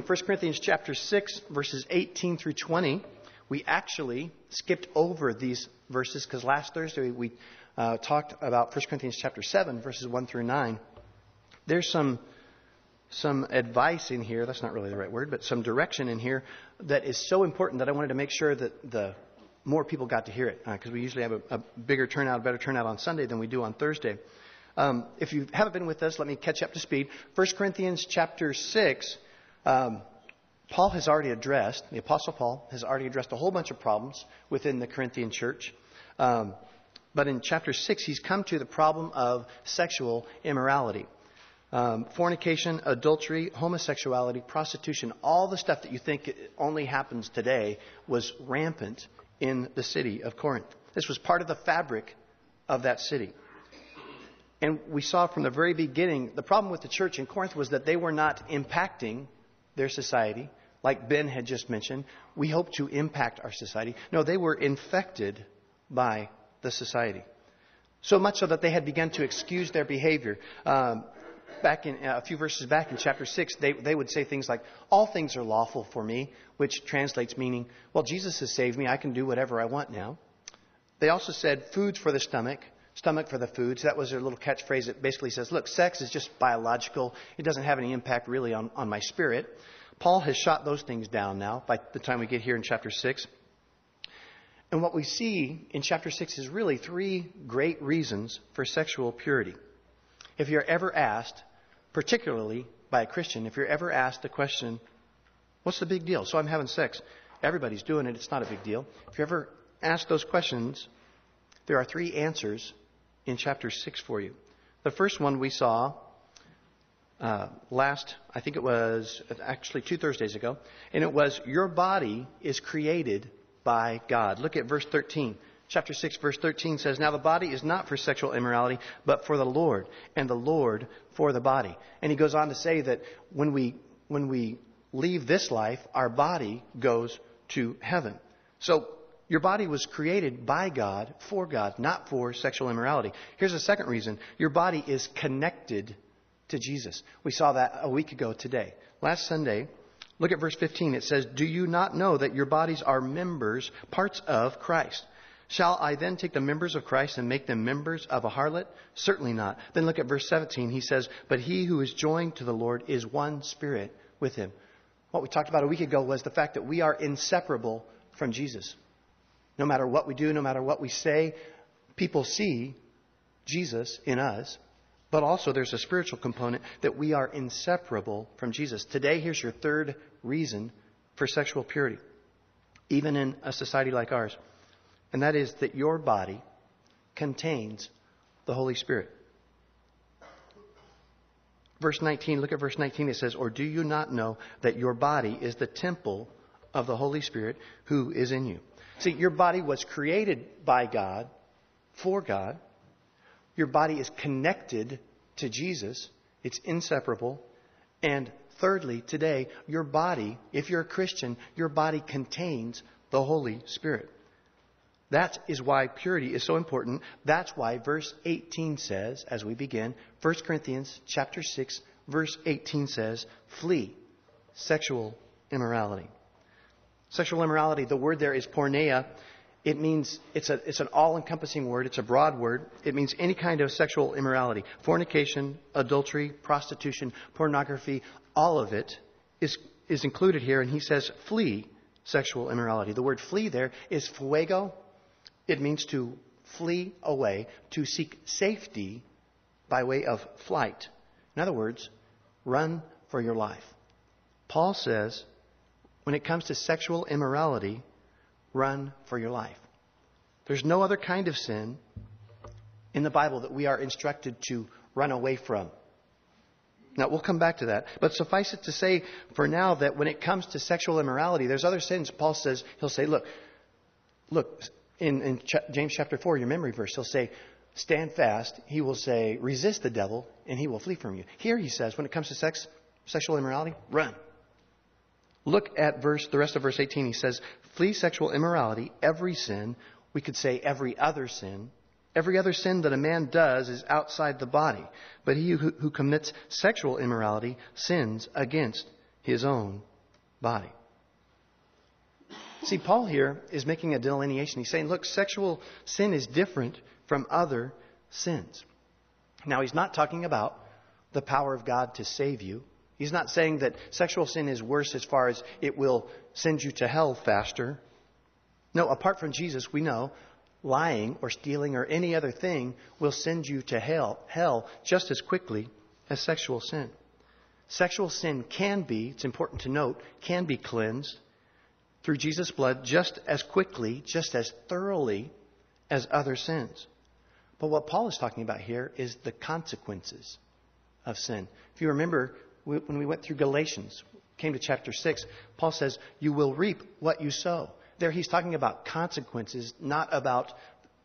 1 Corinthians chapter 6, verses 18 through 20. We actually skipped over these verses because last Thursday we uh, talked about 1 Corinthians chapter 7, verses 1 through 9. There's some, some advice in here, that's not really the right word, but some direction in here that is so important that I wanted to make sure that the more people got to hear it because uh, we usually have a, a, bigger turnout, a better turnout on Sunday than we do on Thursday. Um, if you haven't been with us, let me catch up to speed. 1 Corinthians chapter 6, um, Paul has already addressed, the Apostle Paul has already addressed a whole bunch of problems within the Corinthian church. Um, but in chapter 6, he's come to the problem of sexual immorality. Um, fornication, adultery, homosexuality, prostitution, all the stuff that you think only happens today was rampant in the city of Corinth. This was part of the fabric of that city. And we saw from the very beginning, the problem with the church in Corinth was that they were not impacting their society. Like Ben had just mentioned, we hope to impact our society. No, they were infected by the society. So much so that they had begun to excuse their behavior. Um, back in uh, a few verses back in chapter 6, they, they would say things like, All things are lawful for me, which translates meaning, Well, Jesus has saved me. I can do whatever I want now. They also said, Food's for the stomach, stomach for the food. So that was their little catchphrase that basically says, look, sex is just biological. It doesn't have any impact really on, on my spirit. Paul has shot those things down now by the time we get here in chapter 6. And what we see in chapter 6 is really three great reasons for sexual purity. If you're ever asked, particularly by a Christian, if you're ever asked the question, what's the big deal? So I'm having sex. Everybody's doing it. It's not a big deal. If you're ever asked those questions, there are three answers in chapter 6 for you. The first one we saw uh, last, I think it was actually two Thursdays ago, and it was Your body is created by God. Look at verse 13. Chapter 6, verse 13 says, Now the body is not for sexual immorality, but for the Lord, and the Lord for the body. And he goes on to say that when we, when we leave this life, our body goes to heaven. So your body was created by God, for God, not for sexual immorality. Here's a second reason. Your body is connected to Jesus. We saw that a week ago today. Last Sunday, look at verse 15. It says, Do you not know that your bodies are members, parts of Christ? Shall I then take the members of Christ and make them members of a harlot? Certainly not. Then look at verse 17. He says, But he who is joined to the Lord is one spirit with him. What we talked about a week ago was the fact that we are inseparable from Jesus. No matter what we do, no matter what we say, people see Jesus in us, but also there's a spiritual component that we are inseparable from Jesus. Today, here's your third reason for sexual purity, even in a society like ours, and that is that your body contains the Holy Spirit. Verse 19, look at verse 19. It says, Or do you not know that your body is the temple of the Holy Spirit who is in you? See, your body was created by God, for God. Your body is connected to Jesus, it's inseparable. And thirdly, today, your body, if you're a Christian, your body contains the Holy Spirit. That is why purity is so important. That's why verse 18 says, as we begin, 1 Corinthians chapter 6, verse 18 says, flee sexual immorality. Sexual immorality, the word there is porneia. It means, it's, a, it's an all encompassing word, it's a broad word. It means any kind of sexual immorality. Fornication, adultery, prostitution, pornography, all of it is, is included here. And he says, flee sexual immorality. The word flee there is pheugo. It means to flee away, to seek safety by way of flight. In other words, run for your life. Paul says, when it comes to sexual immorality, run for your life. There's no other kind of sin in the Bible that we are instructed to run away from. Now, we'll come back to that. But suffice it to say for now that when it comes to sexual immorality, there's other sins. Paul says, he'll say, look, look, in, in Ch- James chapter 4, your memory verse, he'll say, stand fast. He will say, resist the devil, and he will flee from you. Here he says, when it comes to sex, sexual immorality, run. Look at verse, the rest of verse 18. He says, flee sexual immorality, every sin. We could say every other sin. Every other sin that a man does is outside the body. But he who, who commits sexual immorality sins against his own body. See, Paul here is making a delineation. He's saying, look, sexual sin is different from other sins. Now, he's not talking about the power of God to save you. He's not saying that sexual sin is worse as far as it will send you to hell faster. No, apart from Jesus, we know lying or stealing or any other thing will send you to hell, hell just as quickly as sexual sin. Sexual sin can be, it's important to note, can be cleansed through Jesus' blood just as quickly, just as thoroughly as other sins. But what Paul is talking about here is the consequences of sin. If you remember, when we went through Galatians, came to chapter 6, Paul says, You will reap what you sow. There he's talking about consequences, not about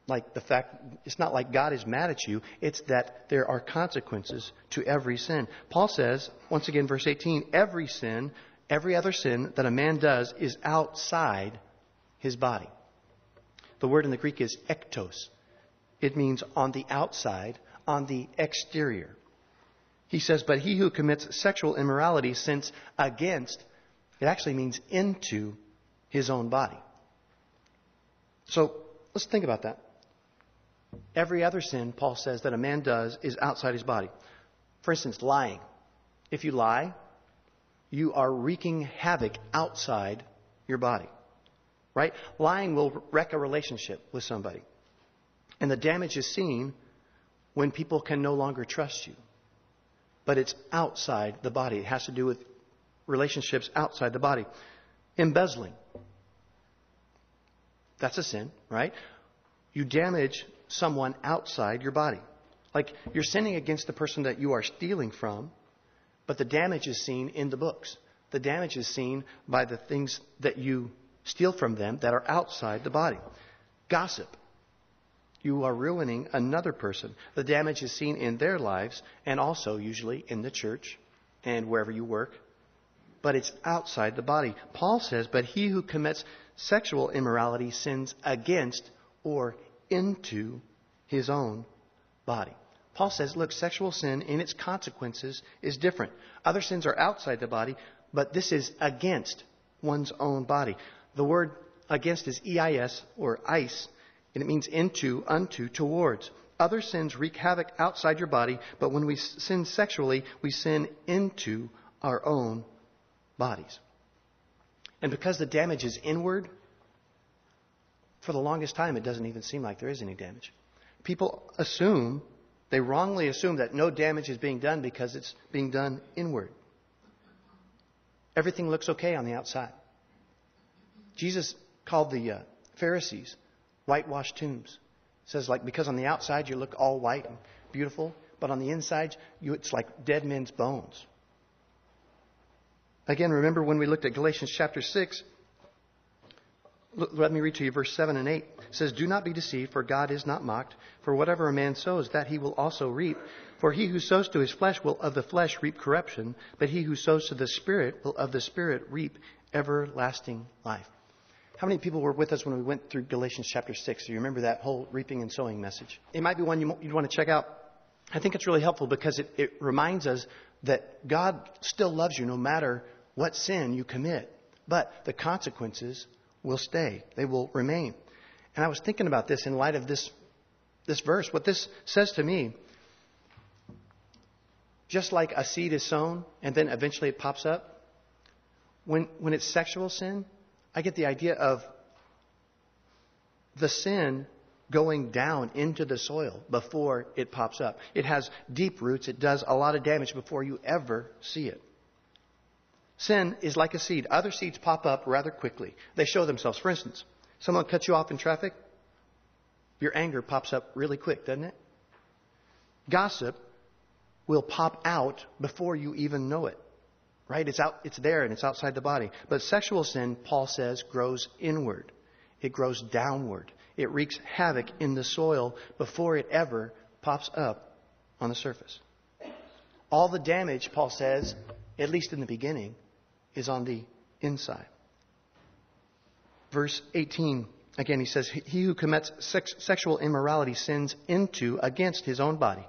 like the fact, it's not like God is mad at you, it's that there are consequences to every sin. Paul says, once again, verse 18, every sin every other sin that a man does is outside his body. The word in the Greek is ektos. It means on the outside, on the exterior. He says, but he who commits sexual immorality sins against, it actually means into his own body. So let's think about that. Every other sin, Paul says, that a man does is outside his body. For instance, lying. If you lie, you are wreaking havoc outside your body. Right? Lying will wreck a relationship with somebody. And the damage is seen when people can no longer trust you. But it's outside the body. It has to do with relationships outside the body. Embezzling. That's a sin, right? You damage someone outside your body. Like you're sinning against the person that you are stealing from, but the damage is seen in the books. The damage is seen by the things that you steal from them that are outside the body. Gossip. You are ruining another person. The damage is seen in their lives and also usually in the church and wherever you work. But it's outside the body. Paul says, but he who commits sexual immorality sins against or into his own body. Paul says, look, sexual sin in its consequences is different. Other sins are outside the body, but this is against one's own body. The word against is EIS or ice, and it means into, unto, towards. Other sins wreak havoc outside your body, but when we sin sexually, we sin into our own bodies. And because the damage is inward, for the longest time, it doesn't even seem like there is any damage. People assume they wrongly assume that no damage is being done because it's being done inward. Everything looks okay on the outside. Jesus called the uh, Pharisees whitewashed tombs. says like because on the outside you look all white and beautiful, but on the inside you, it's like dead men's bones. Again, remember when we looked at Galatians chapter 6, let me read to you verse 7 and 8. It says, Do not be deceived, for God is not mocked. For whatever a man sows, that he will also reap. For he who sows to his flesh will of the flesh reap corruption, but he who sows to the Spirit will of the Spirit reap everlasting life. How many people were with us when we went through Galatians chapter 6? Do you remember that whole reaping and sowing message? It might be one you, would want to check out. I think it's really helpful because it, it reminds us that God still loves you no matter what sin you commit. But the consequences will stay, they will remain. And I was thinking about this in light of this, this verse. What this says to me, just like a seed is sown and then eventually it pops up, when, when it's sexual sin, I get the idea of the sin going down into the soil before it pops up. It has deep roots. It does a lot of damage before you ever see it. Sin is like a seed. Other seeds pop up rather quickly. They show themselves. For instance, someone cuts you off in traffic, your anger pops up really quick, doesn't it? Gossip will pop out before you even know it. Right? It's out, it's there and it's outside the body. But sexual sin, Paul says, grows inward. It grows downward. It wreaks havoc in the soil before it ever pops up on the surface. All the damage, Paul says, at least in the beginning, is on the inside. Verse 18, again, he says, He who commits sex, sexual immorality sins into against his own body.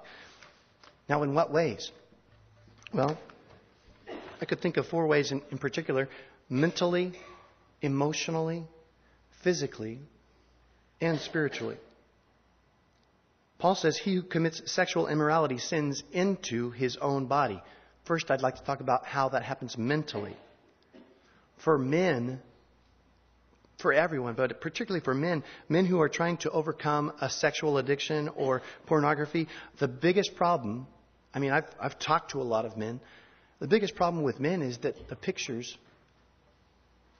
Now, in what ways? Well, I could think of four ways in, in particular mentally, emotionally, physically, and spiritually. Paul says, He who commits sexual immorality sins into his own body. First, I'd like to talk about how that happens mentally. For men, for everyone, but particularly for men, men who are trying to overcome a sexual addiction or pornography, the biggest problem, I mean, I've, I've talked to a lot of men, the biggest problem with men is that the pictures,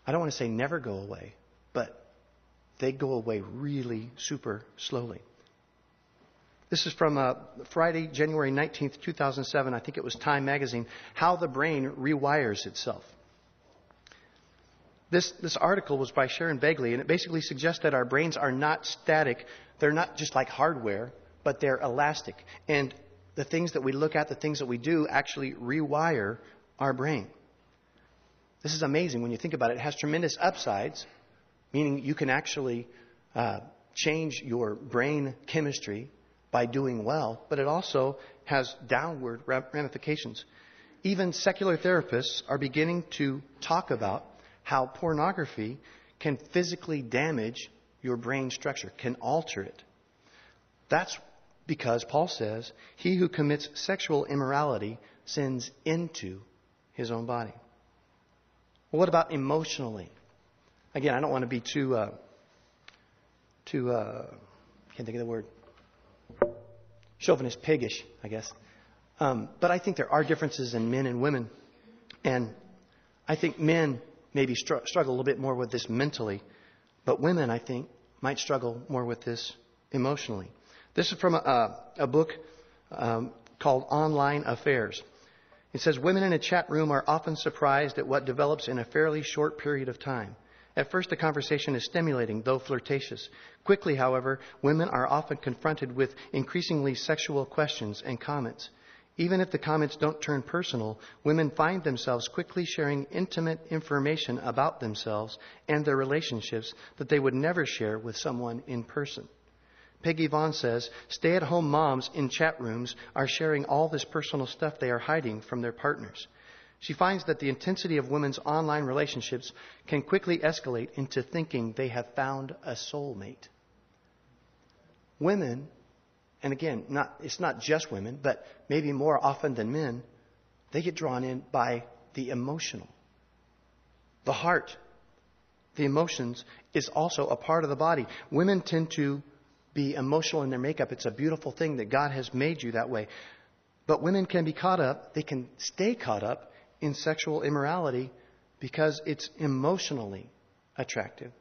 I don't want to say never go away, but they go away really super slowly. This is from uh, Friday, January 19th, 2007. I think it was Time Magazine. How the Brain Rewires Itself. This, this article was by Sharon Begley, and it basically suggests that our brains are not static. They're not just like hardware, but they're elastic. And the things that we look at, the things that we do, actually rewire our brain. This is amazing when you think about it. It has tremendous upsides, meaning you can actually uh, change your brain chemistry by doing well, but it also has downward ramifications. Even secular therapists are beginning to talk about how pornography can physically damage your brain structure, can alter it. That's because Paul says, he who commits sexual immorality sins into his own body. Well, what about emotionally? Again, I don't want to be too, uh, too, uh, can't think of the word chauvinist, piggish, I guess. Um, but I think there are differences in men and women. And I think men maybe str- struggle a little bit more with this mentally, but women, I think, might struggle more with this emotionally. This is from a, a book um, called Online Affairs. It says women in a chat room are often surprised at what develops in a fairly short period of time. At first, the conversation is stimulating, though flirtatious. Quickly, however, women are often confronted with increasingly sexual questions and comments. Even if the comments don't turn personal, women find themselves quickly sharing intimate information about themselves and their relationships that they would never share with someone in person. Peggy Vaughn says stay at home moms in chat rooms are sharing all this personal stuff they are hiding from their partners. She finds that the intensity of women's online relationships can quickly escalate into thinking they have found a soulmate. Women, and again, not, it's not just women, but maybe more often than men, they get drawn in by the emotional. The heart, the emotions, is also a part of the body. Women tend to be emotional in their makeup. It's a beautiful thing that God has made you that way. But women can be caught up, they can stay caught up in sexual immorality because it's emotionally attractive.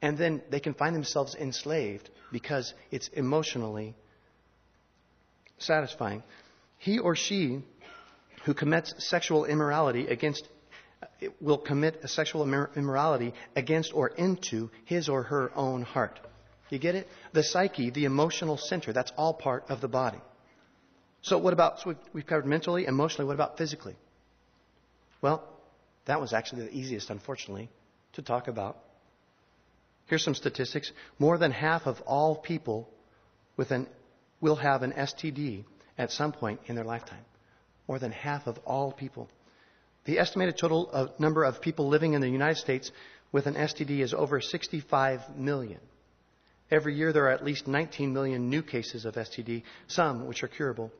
And then they can find themselves enslaved because it's emotionally satisfying. He or she who commits sexual immorality against will commit a sexual immorality against or into his or her own heart. You get it? The psyche, the emotional center, that's all part of the body. So what about, so we've, we've covered mentally, emotionally, what about physically? Well, that was actually the easiest, unfortunately, to talk about. Here's some statistics. More than half of all people with an, will have an STD at some point in their lifetime. More than half of all people. The estimated total of number of people living in the United States with an STD is over 65 million. Every year there are at least 19 million new cases of STD, some which are curable.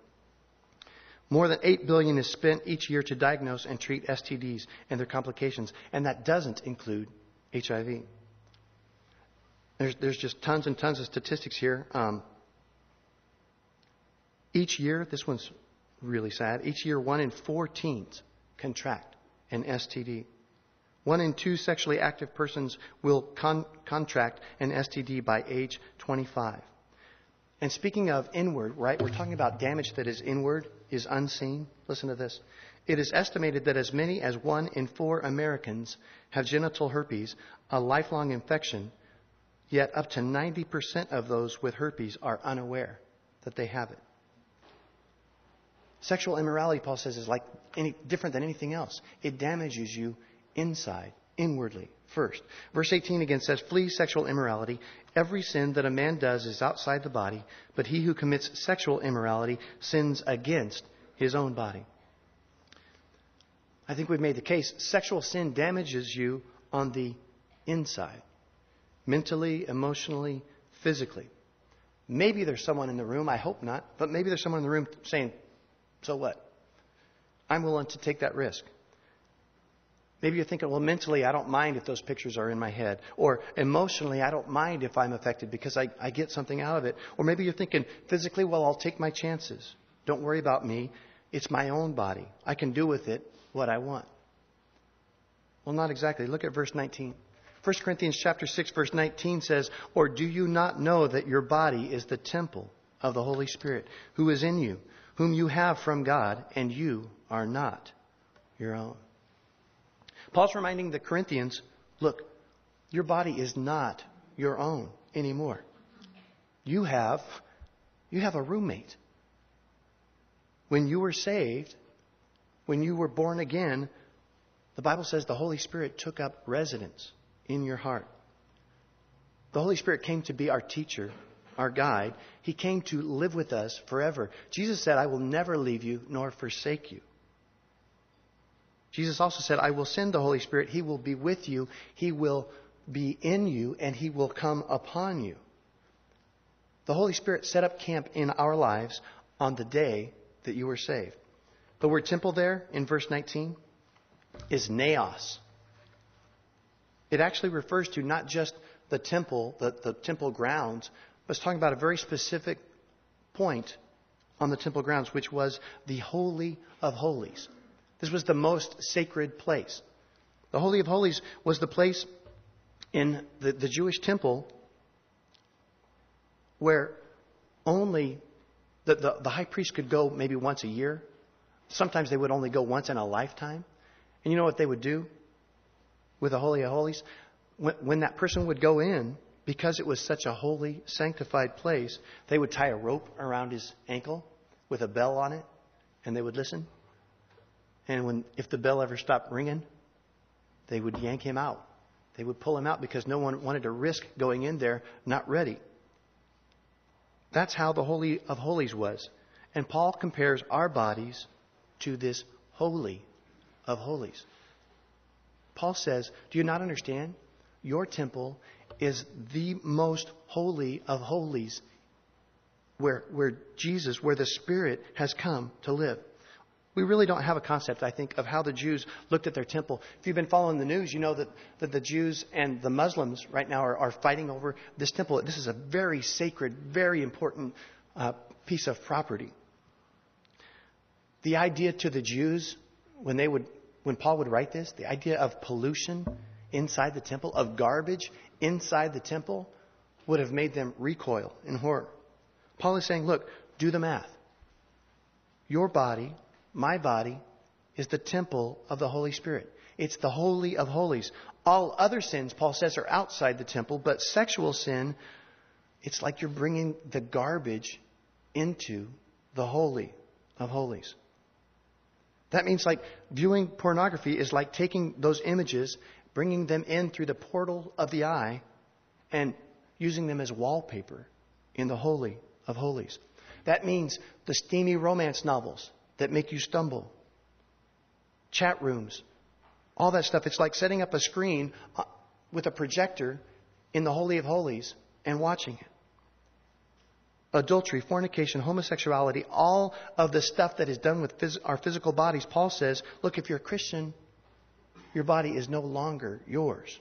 More than 8 billion is spent each year to diagnose and treat STDs and their complications, and that doesn't include HIV. There's, there's just tons and tons of statistics here. Um, each year, this one's really sad, each year one in four teens contract an STD. One in two sexually active persons will con- contract an STD by age 25. And speaking of inward, right, we're talking about damage that is inward, is unseen. Listen to this. It is estimated that as many as one in four Americans have genital herpes, a lifelong infection, yet up to 90% of those with herpes are unaware that they have it. Sexual immorality, Paul says, is like any, different than anything else. It damages you inside, inwardly first. Verse 18 again says, Flee sexual immorality. Every sin that a man does is outside the body, but he who commits sexual immorality sins against his own body. I think we've made the case sexual sin damages you on the inside mentally, emotionally, physically. Maybe there's someone in the room, I hope not, but maybe there's someone in the room saying, So what? I'm willing to take that risk. Maybe you're thinking, well, mentally, I don't mind if those pictures are in my head. Or emotionally, I don't mind if I'm affected because I, I get something out of it. Or maybe you're thinking, physically, well, I'll take my chances. Don't worry about me. It's my own body. I can do with it what I want. Well, not exactly. Look at verse 19. 1 Corinthians chapter 6 verse 19 says, "Or do you not know that your body is the temple of the Holy Spirit who is in you, whom you have from God, and you are not your own?" Paul's reminding the Corinthians, look, your body is not your own anymore. You have you have a roommate. When you were saved, when you were born again, the Bible says the Holy Spirit took up residence in your heart. The Holy Spirit came to be our teacher, our guide. He came to live with us forever. Jesus said, I will never leave you nor forsake you. Jesus also said, I will send the Holy Spirit. He will be with you. He will be in you and he will come upon you. The Holy Spirit set up camp in our lives on the day that you were saved. The word temple there in verse 19 is naos. It actually refers to not just the temple, the, the temple grounds, but it's talking about a very specific point on the temple grounds, which was the Holy of Holies. This was the most sacred place. The Holy of Holies was the place in the, the Jewish temple where only the, the, the, high priest could go maybe once a year. Sometimes they would only go once in a lifetime. And you know what they would do? with the Holy of Holies, when, when that person would go in, because it was such a holy, sanctified place, they would tie a rope around his ankle with a bell on it, and they would listen. And when, if the bell ever stopped ringing, they would yank him out. They would pull him out because no one wanted to risk going in there not ready. That's how the Holy of Holies was. And Paul compares our bodies to this Holy of Holies. Paul says, Do you not understand? Your temple is the most holy of holies where, where Jesus, where the Spirit has come to live. We really don't have a concept, I think, of how the Jews looked at their temple. If you've been following the news, you know that, that the Jews and the Muslims right now are, are fighting over this temple. This is a very sacred, very important uh, piece of property. The idea to the Jews, when they would when Paul would write this, the idea of pollution inside the temple, of garbage inside the temple, would have made them recoil in horror. Paul is saying, look, do the math. Your body, my body, is the temple of the Holy Spirit. It's the Holy of Holies. All other sins, Paul says, are outside the temple, but sexual sin, it's like you're bringing the garbage into the Holy of Holies. That means like viewing pornography is like taking those images, bringing them in through the portal of the eye, and using them as wallpaper in the Holy of Holies. That means the steamy romance novels that make you stumble, chat rooms, all that stuff. It's like setting up a screen uh, with a projector in the Holy of Holies and watching it adultery, fornication, homosexuality, all of the stuff that is done with phys- our physical bodies, Paul says, look, if you're a Christian, your body is no longer yours.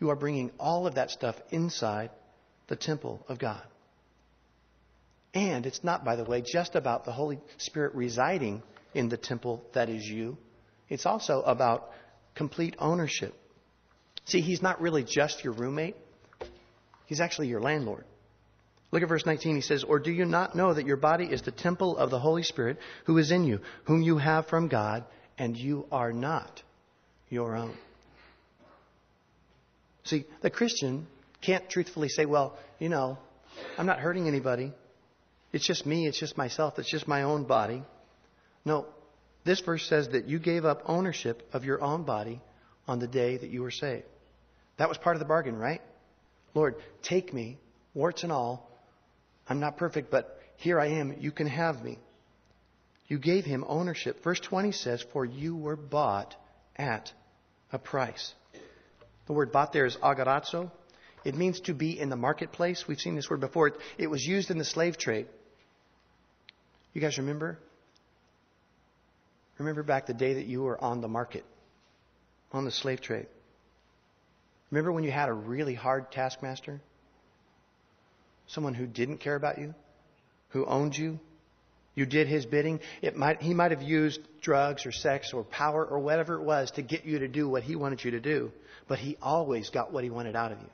You are bringing all of that stuff inside the temple of God. And it's not, by the way, just about the Holy Spirit residing in the temple that is you. It's also about complete ownership. See, He's not really just your roommate, He's actually your landlord. Look at verse 19. He says, Or do you not know that your body is the temple of the Holy Spirit who is in you, whom you have from God, and you are not your own? See, the Christian can't truthfully say, Well, you know, I'm not hurting anybody. It's just me. It's just myself. It's just my own body. No. This verse says that you gave up ownership of your own body on the day that you were saved. That was part of the bargain, right? Lord, take me, warts and all, I'm not perfect, but here I am. You can have me. You gave him ownership. Verse 20 says, For you were bought at a price. The word bought there is agorazo. It means to be in the marketplace. We've seen this word before. It was used in the slave trade. You guys remember? Remember back the day that you were on the market, on the slave trade. Remember when you had a really hard taskmaster? Someone who didn't care about you? Who owned you? You did his bidding. It might, he might have used drugs or sex or power or whatever it was to get you to do what he wanted you to do, but he always got what he wanted out of you.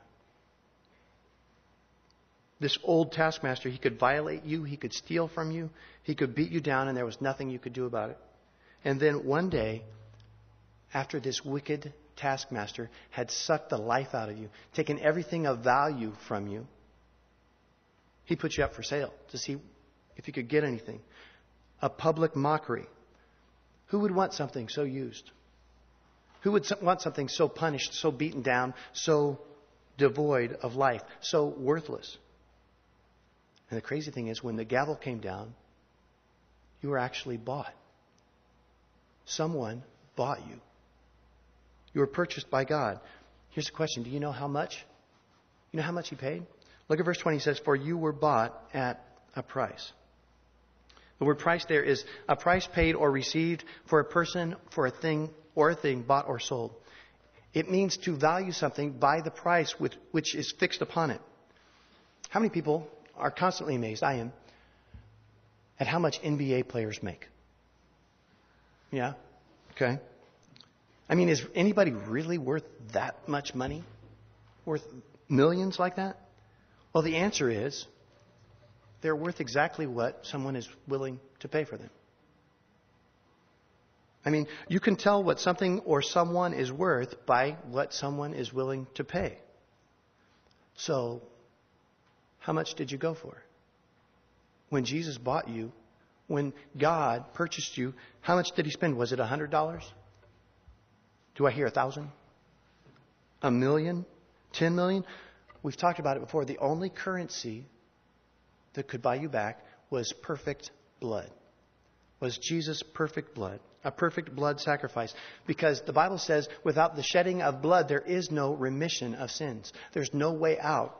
This old taskmaster, he could violate you, he could steal from you, he could beat you down, and there was nothing you could do about it. And then one day, after this wicked taskmaster had sucked the life out of you, taken everything of value from you, he put you up for sale to see if you could get anything. A public mockery. Who would want something so used? Who would want something so punished, so beaten down, so devoid of life, so worthless? And the crazy thing is, when the gavel came down, you were actually bought. Someone bought you. You were purchased by God. Here's the question Do you know how much? You know how much He paid? Look at verse 20. He says, For you were bought at a price. The word price there is a price paid or received for a person, for a thing, or a thing bought or sold. It means to value something by the price with, which is fixed upon it. How many people are constantly amazed, I am, at how much NBA players make? Yeah? Okay. I mean, is anybody really worth that much money? Worth millions like that? Well, the answer is they're worth exactly what someone is willing to pay for them. I mean, you can tell what something or someone is worth by what someone is willing to pay. So, how much did you go for? When Jesus bought you, when God purchased you, how much did he spend? Was it a $100? Do I hear a thousand? A million? Ten million? We've talked about it before. The only currency that could buy you back was perfect blood. Was Jesus' perfect blood. A perfect blood sacrifice. Because the Bible says without the shedding of blood, there is no remission of sins. There's no way out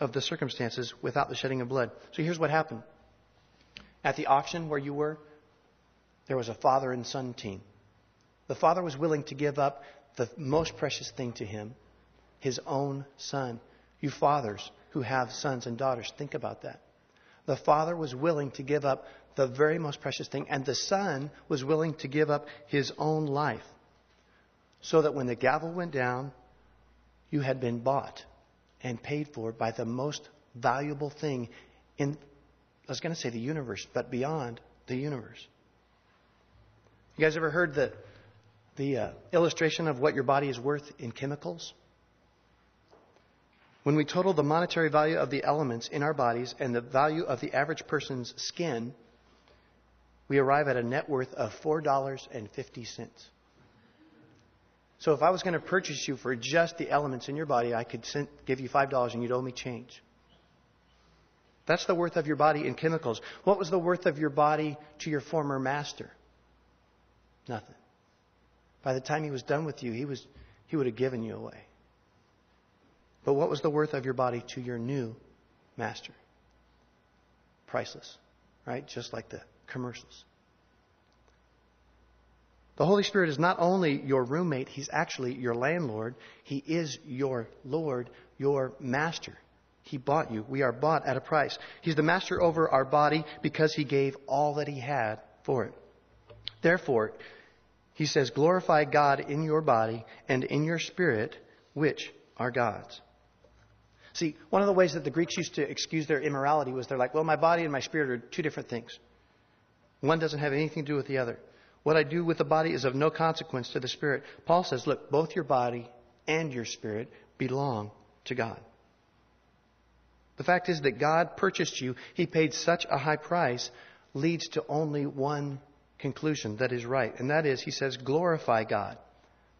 of the circumstances without the shedding of blood. So here's what happened. At the auction where you were, there was a father and son team. The father was willing to give up the most precious thing to him, his own son. You fathers who have sons and daughters, think about that. The father was willing to give up the very most precious thing, and the son was willing to give up his own life. So that when the gavel went down, you had been bought and paid for by the most valuable thing in, I was going to say the universe, but beyond the universe. You guys ever heard the, the uh, illustration of what your body is worth in chemicals? When we total the monetary value of the elements in our bodies and the value of the average person's skin, we arrive at a net worth of $4.50. So if I was going to purchase you for just the elements in your body, I could send, give you $5 and you'd owe me change. That's the worth of your body in chemicals. What was the worth of your body to your former master? Nothing. By the time he was done with you, he, was, he would have given you away. But what was the worth of your body to your new master? Priceless, right? Just like the commercials. The Holy Spirit is not only your roommate, He's actually your landlord. He is your Lord, your master. He bought you. We are bought at a price. He's the master over our body because He gave all that He had for it. Therefore, He says, glorify God in your body and in your spirit, which are God's. See, one of the ways that the Greeks used to excuse their immorality was they're like, well, my body and my spirit are two different things. One doesn't have anything to do with the other. What I do with the body is of no consequence to the spirit. Paul says, look, both your body and your spirit belong to God. The fact is that God purchased you, He paid such a high price, leads to only one conclusion that is right. And that is, He says, glorify God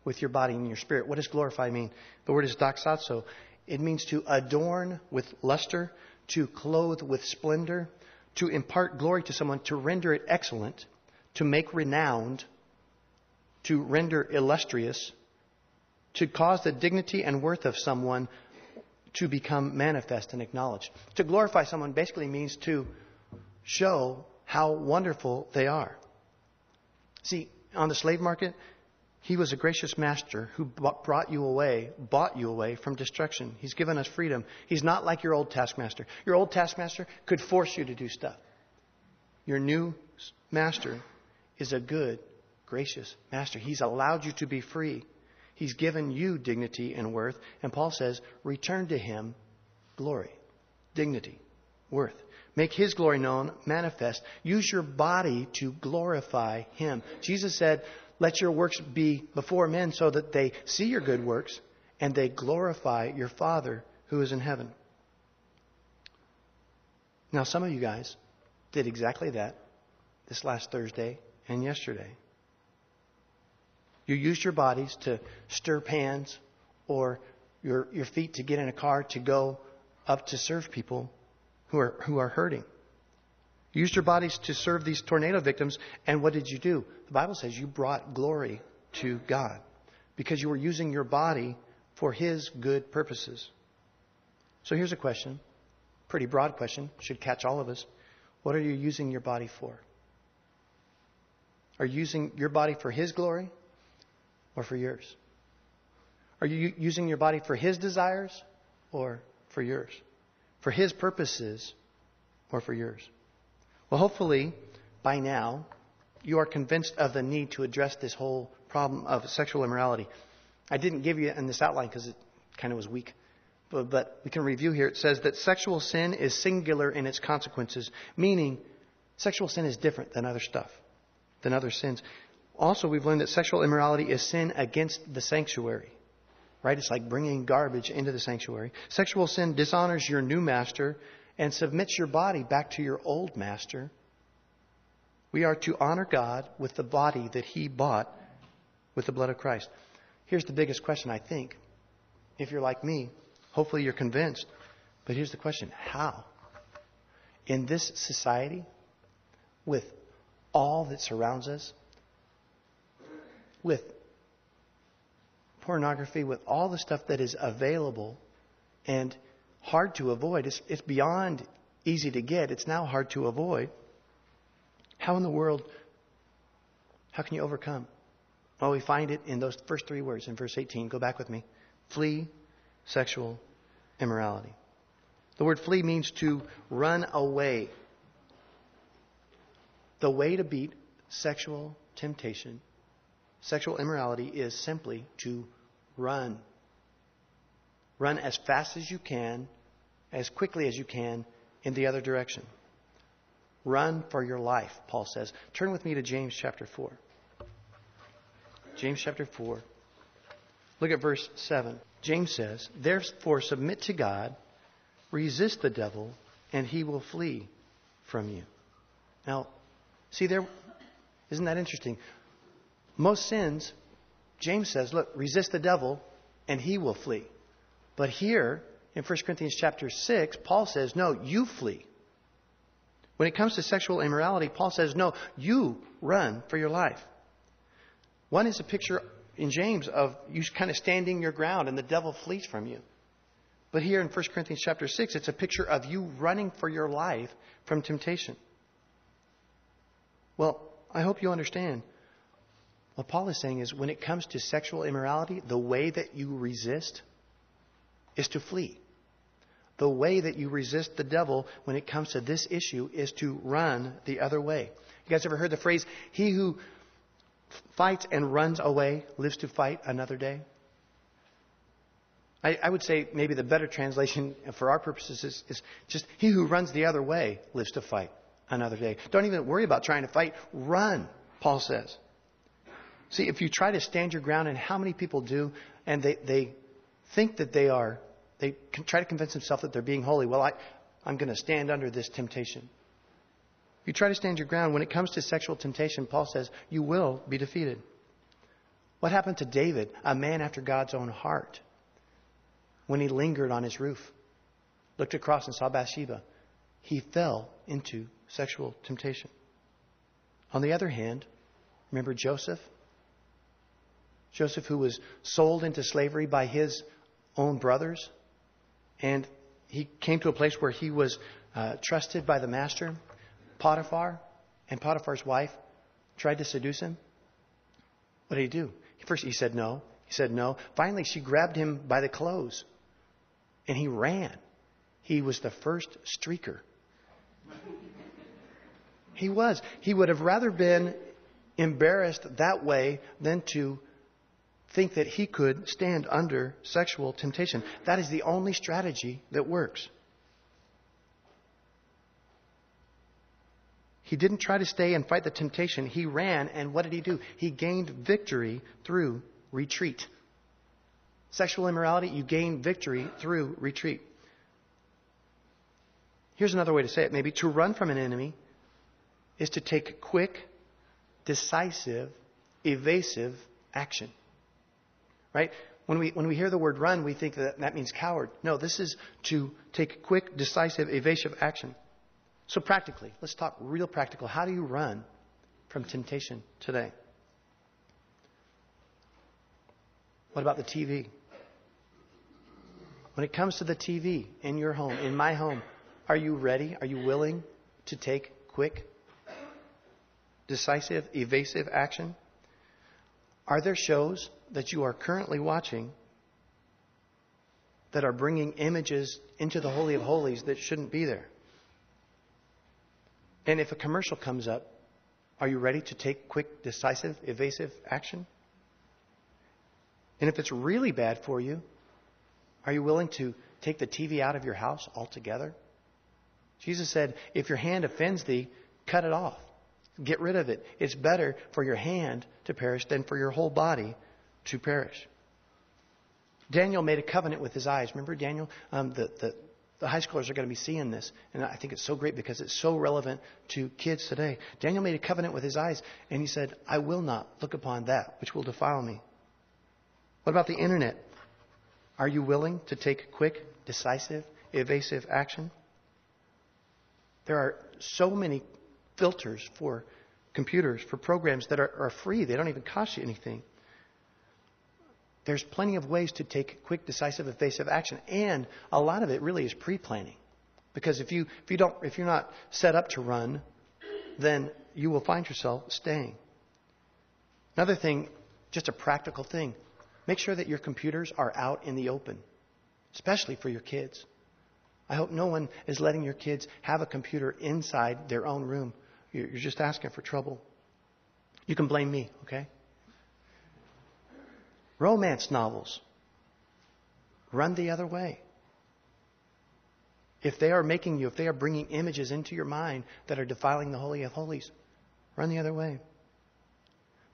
with your body and your spirit. What does glorify mean? The word is doxazo. It means to adorn with luster, to clothe with splendor, to impart glory to someone, to render it excellent, to make renowned, to render illustrious, to cause the dignity and worth of someone to become manifest and acknowledged. To glorify someone basically means to show how wonderful they are. See, on the slave market, he was a gracious master who brought you away, bought you away from destruction. He's given us freedom. He's not like your old taskmaster. Your old taskmaster could force you to do stuff. Your new master is a good, gracious master. He's allowed you to be free. He's given you dignity and worth. And Paul says, return to him glory, dignity, worth. Make his glory known, manifest. Use your body to glorify him. Jesus said, let your works be before men so that they see your good works and they glorify your Father who is in heaven. Now, some of you guys did exactly that this last Thursday and yesterday. You used your bodies to stir pans or your, your feet to get in a car to go up to serve people who are, who are hurting. You used your bodies to serve these tornado victims, and what did you do? The Bible says you brought glory to God because you were using your body for His good purposes. So here's a question, pretty broad question, should catch all of us. What are you using your body for? Are you using your body for His glory or for yours? Are you using your body for His desires or for yours? For His purposes or for yours? Well, hopefully, by now, you are convinced of the need to address this whole problem of sexual immorality. I didn't give you in this outline because it kind of was weak. But, but we can review here. It says that sexual sin is singular in its consequences, meaning sexual sin is different than other stuff, than other sins. Also, we've learned that sexual immorality is sin against the sanctuary. Right? It's like bringing garbage into the sanctuary. Sexual sin dishonors your new master and submits your body back to your old master. We are to honor God with the body that He bought with the blood of Christ. Here's the biggest question, I think. If you're like me, hopefully you're convinced. But here's the question how? In this society, with all that surrounds us, with pornography, with all the stuff that is available, and hard to avoid. It's, it's beyond easy to get. It's now hard to avoid. How in the world, how can you overcome? Well, we find it in those first three words in verse 18. Go back with me. Flee sexual immorality. The word flee means to run away. The way to beat sexual temptation, sexual immorality, is simply to run Run as fast as you can, as quickly as you can, in the other direction. Run for your life, Paul says. Turn with me to James chapter 4. James chapter 4. Look at verse 7. James says, Therefore submit to God, resist the devil, and he will flee from you. Now, see there, isn't that interesting? Most sins, James says, look, resist the devil, and he will flee. But here, in 1 Corinthians chapter 6, Paul says, no, you flee. When it comes to sexual immorality, Paul says, no, you run for your life. One is a picture in James of you kind of standing your ground and the devil flees from you. But here in 1 Corinthians chapter 6, it's a picture of you running for your life from temptation. Well, I hope you understand. What Paul is saying is when it comes to sexual immorality, the way that you resist is to flee. The way that you resist the devil when it comes to this issue is to run the other way. You guys ever heard the phrase, he who fights and runs away lives to fight another day? I, I would say maybe the better translation for our purposes is, is just, he who runs the other way lives to fight another day. Don't even worry about trying to fight. Run, Paul says. See, if you try to stand your ground, and how many people do, and they, they think that they are, they try to convince themselves that they're being holy. Well, I, I'm going to stand under this temptation. If you try to stand your ground. When it comes to sexual temptation, Paul says, you will be defeated. What happened to David, a man after God's own heart, when he lingered on his roof, looked across and saw Bathsheba? He fell into sexual temptation. On the other hand, remember Joseph? Joseph, who was sold into slavery by his own brothers, and he came to a place where he was uh, trusted by the master, Potiphar, and Potiphar's wife tried to seduce him. What did he do? First, he said no. He said no. Finally, she grabbed him by the clothes, and he ran. He was the first streaker. He was. He would have rather been embarrassed that way than to think that he could stand under sexual temptation. That is the only strategy that works. He didn't try to stay and fight the temptation. He ran, and what did he do? He gained victory through retreat. Sexual immorality, you gain victory through retreat. Here's another way to say it maybe to run from an enemy is to take quick, decisive, evasive action. Right? When we, when we hear the word run, we think that that means coward. No, this is to take quick, decisive, evasive action. So, practically, let's talk real practical. How do you run from temptation today? What about the TV? When it comes to the TV in your home, in my home, are you ready? Are you willing to take quick, decisive, evasive action? Are there shows that you are currently watching that are bringing images into the Holy of Holies that shouldn't be there? And if a commercial comes up, are you ready to take quick, decisive, evasive action? And if it's really bad for you, are you willing to take the TV out of your house altogether? Jesus said, If your hand offends thee, cut it off. Get rid of it. It's better for your hand to perish than for your whole body to perish. Daniel made a covenant with his eyes. Remember Daniel? Um, the, the, the high schoolers are going to be seeing this. And I think it's so great because it's so relevant to kids today. Daniel made a covenant with his eyes, and he said, I will not look upon that which will defile me. What about the internet? Are you willing to take quick, decisive, evasive action? There are so many filters for computers, for programs that are, are free. They don't even cost you anything. There's plenty of ways to take quick, decisive, evasive action, and a lot of it really is pre-planning. Because if you if you don't if you're not set up to run, then you will find yourself staying. Another thing, just a practical thing, make sure that your computers are out in the open, especially for your kids. I hope no one is letting your kids have a computer inside their own room. You're just asking for trouble. You can blame me, okay? Romance novels. Run the other way. If they are making you, if they are bringing images into your mind that are defiling the Holy of Holies, run the other way.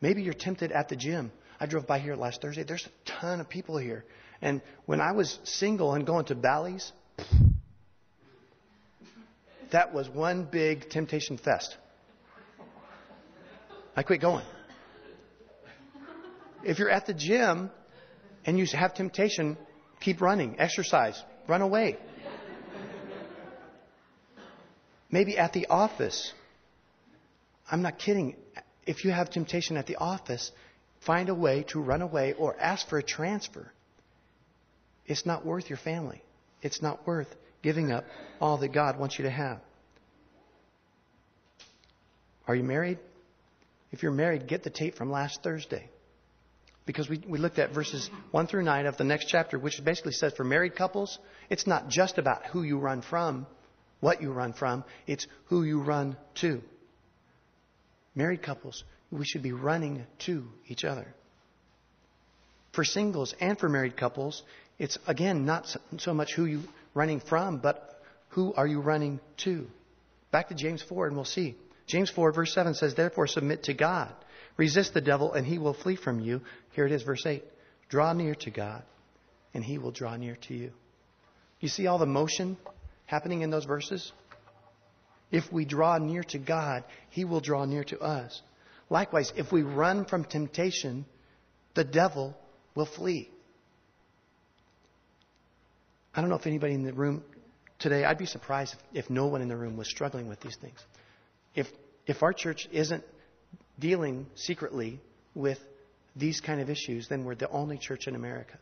Maybe you're tempted at the gym. I drove by here last Thursday. There's a ton of people here. And when I was single and going to Bally's, that was one big temptation fest. I quit going. If you're at the gym and you have temptation, keep running, exercise, run away. Maybe at the office. I'm not kidding. If you have temptation at the office, find a way to run away or ask for a transfer. It's not worth your family. It's not worth giving up all that God wants you to have. Are you married? If you're married, get the tape from last Thursday. Because we, we looked at verses 1 through 9 of the next chapter, which basically says for married couples, it's not just about who you run from, what you run from, it's who you run to. Married couples, we should be running to each other. For singles and for married couples, it's again not so much who you running from, but who are you running to? Back to James 4 and we'll see. James 4 verse 7 says, Therefore submit to God. Resist the devil and he will flee from you. Here it is, verse 8. Draw near to God and he will draw near to you. You see all the motion happening in those verses? If we draw near to God, he will draw near to us. Likewise, if we run from temptation, the devil will flee. I don't know if anybody in the room today, I'd be surprised if, if no one in the room was struggling with these things. If, if our church isn't dealing secretly with these kind of issues, then we're the only church in America.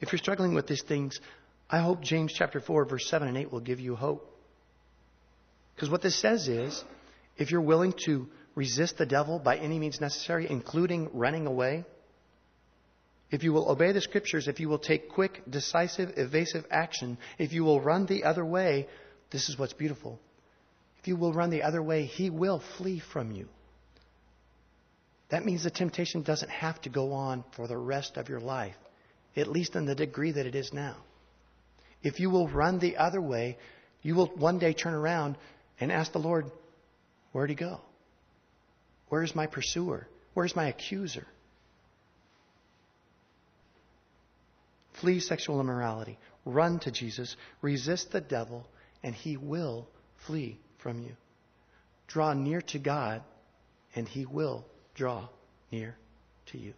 If you're struggling with these things, I hope James chapter 4, verse 7 and 8 will give you hope. Because what this says is, if you're willing to resist the devil by any means necessary, including running away, if you will obey the scriptures, if you will take quick, decisive, evasive action, if you will run the other way, this is what's beautiful. If you will run the other way, he will flee from you. That means the temptation doesn't have to go on for the rest of your life, at least in the degree that it is now. If you will run the other way, you will one day turn around and ask the Lord, Where'd he go? Where's my pursuer? Where's my accuser? Flee sexual immorality. Run to Jesus. Resist the devil, and he will flee from you. Draw near to God, and he will draw near to you.